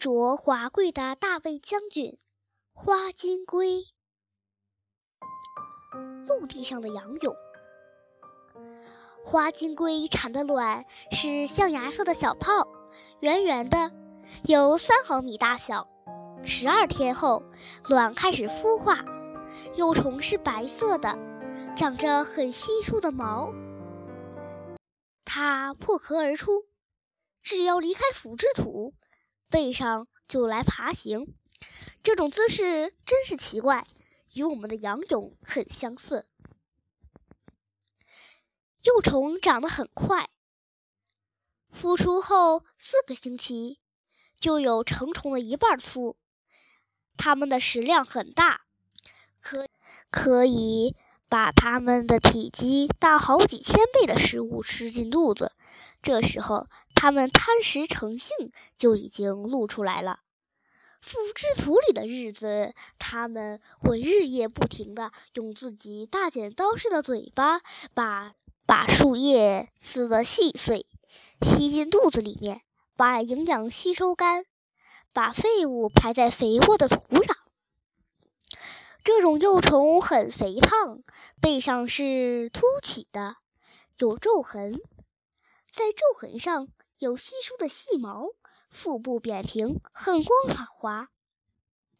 着华贵的大卫将军，花金龟。陆地上的仰泳，花金龟产的卵是象牙色的小泡，圆圆的，有三毫米大小。十二天后，卵开始孵化，幼虫是白色的，长着很稀疏的毛。它破壳而出，只要离开腐殖土，背上就来爬行。这种姿势真是奇怪，与我们的杨勇很相似。幼虫长得很快，孵出后四个星期就有成虫的一半粗。它们的食量很大，可可以把它们的体积大好几千倍的食物吃进肚子。这时候，它们贪食成性就已经露出来了。腐殖土里的日子，它们会日夜不停地用自己大剪刀似的嘴巴把把树叶撕得细碎，吸进肚子里面，把营养吸收干。把废物排在肥沃的土壤。这种幼虫很肥胖，背上是凸起的，有皱痕，在皱痕上有稀疏的细毛。腹部扁平，很光滑，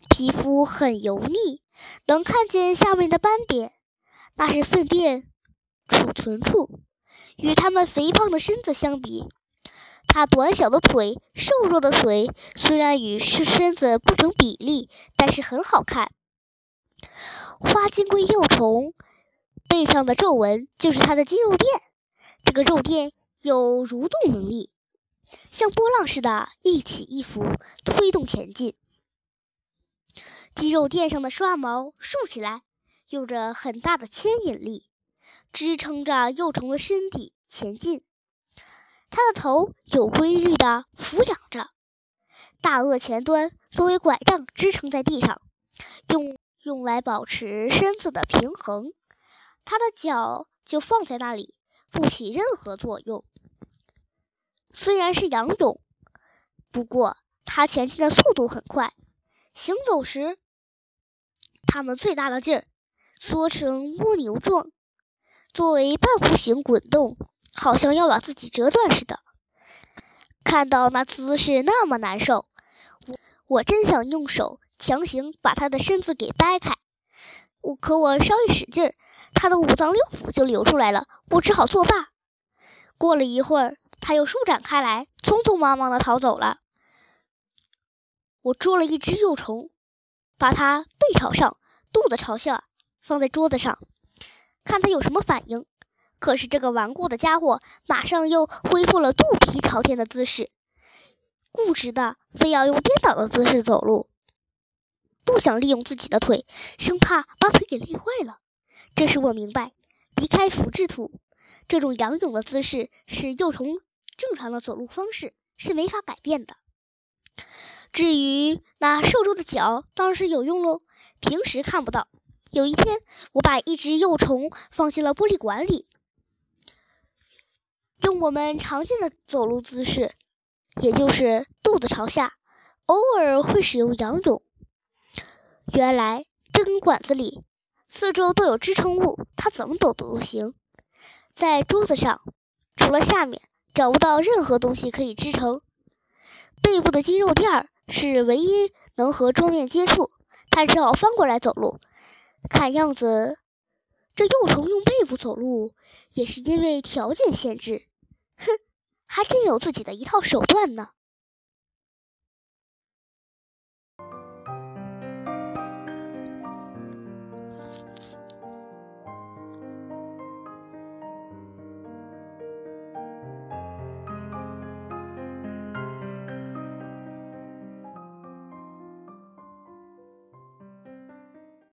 皮肤很油腻，能看见下面的斑点，那是粪便储存处。与它们肥胖的身子相比，它短小的腿、瘦弱的腿，虽然与身身子不成比例，但是很好看。花金龟幼虫背上的皱纹就是它的肌肉垫，这个肉垫有蠕动能力，像波浪似的，一起一伏推动前进。肌肉垫上的刷毛竖起来，有着很大的牵引力，支撑着幼虫的身体前进。它的头有规律地俯仰着，大颚前端作为拐杖支撑在地上，用用来保持身子的平衡。它的脚就放在那里，不起任何作用。虽然是仰泳，不过它前进的速度很快。行走时，它们最大的劲儿缩成蜗牛状，作为半弧形滚动。好像要把自己折断似的。看到那姿势那么难受，我我真想用手强行把他的身子给掰开。我可我稍一使劲儿，他的五脏六腑就流出来了。我只好作罢。过了一会儿，它又舒展开来，匆匆忙忙地逃走了。我捉了一只幼虫，把它背朝上，肚子朝下，放在桌子上，看它有什么反应。可是这个顽固的家伙马上又恢复了肚皮朝天的姿势，固执的非要用颠倒的姿势走路，不想利用自己的腿，生怕把腿给累坏了。这时我明白，离开腐殖土，这种仰泳的姿势是幼虫正常的走路方式，是没法改变的。至于那瘦弱的脚，当然是有用喽，平时看不到。有一天，我把一只幼虫放进了玻璃管里。用我们常见的走路姿势，也就是肚子朝下，偶尔会使用仰泳。原来这根管子里四周都有支撑物，它怎么走都行。在桌子上，除了下面找不到任何东西可以支撑。背部的肌肉垫儿是唯一能和桌面接触，他只好翻过来走路。看样子，这幼虫用背部走路也是因为条件限制。哼，还真有自己的一套手段呢。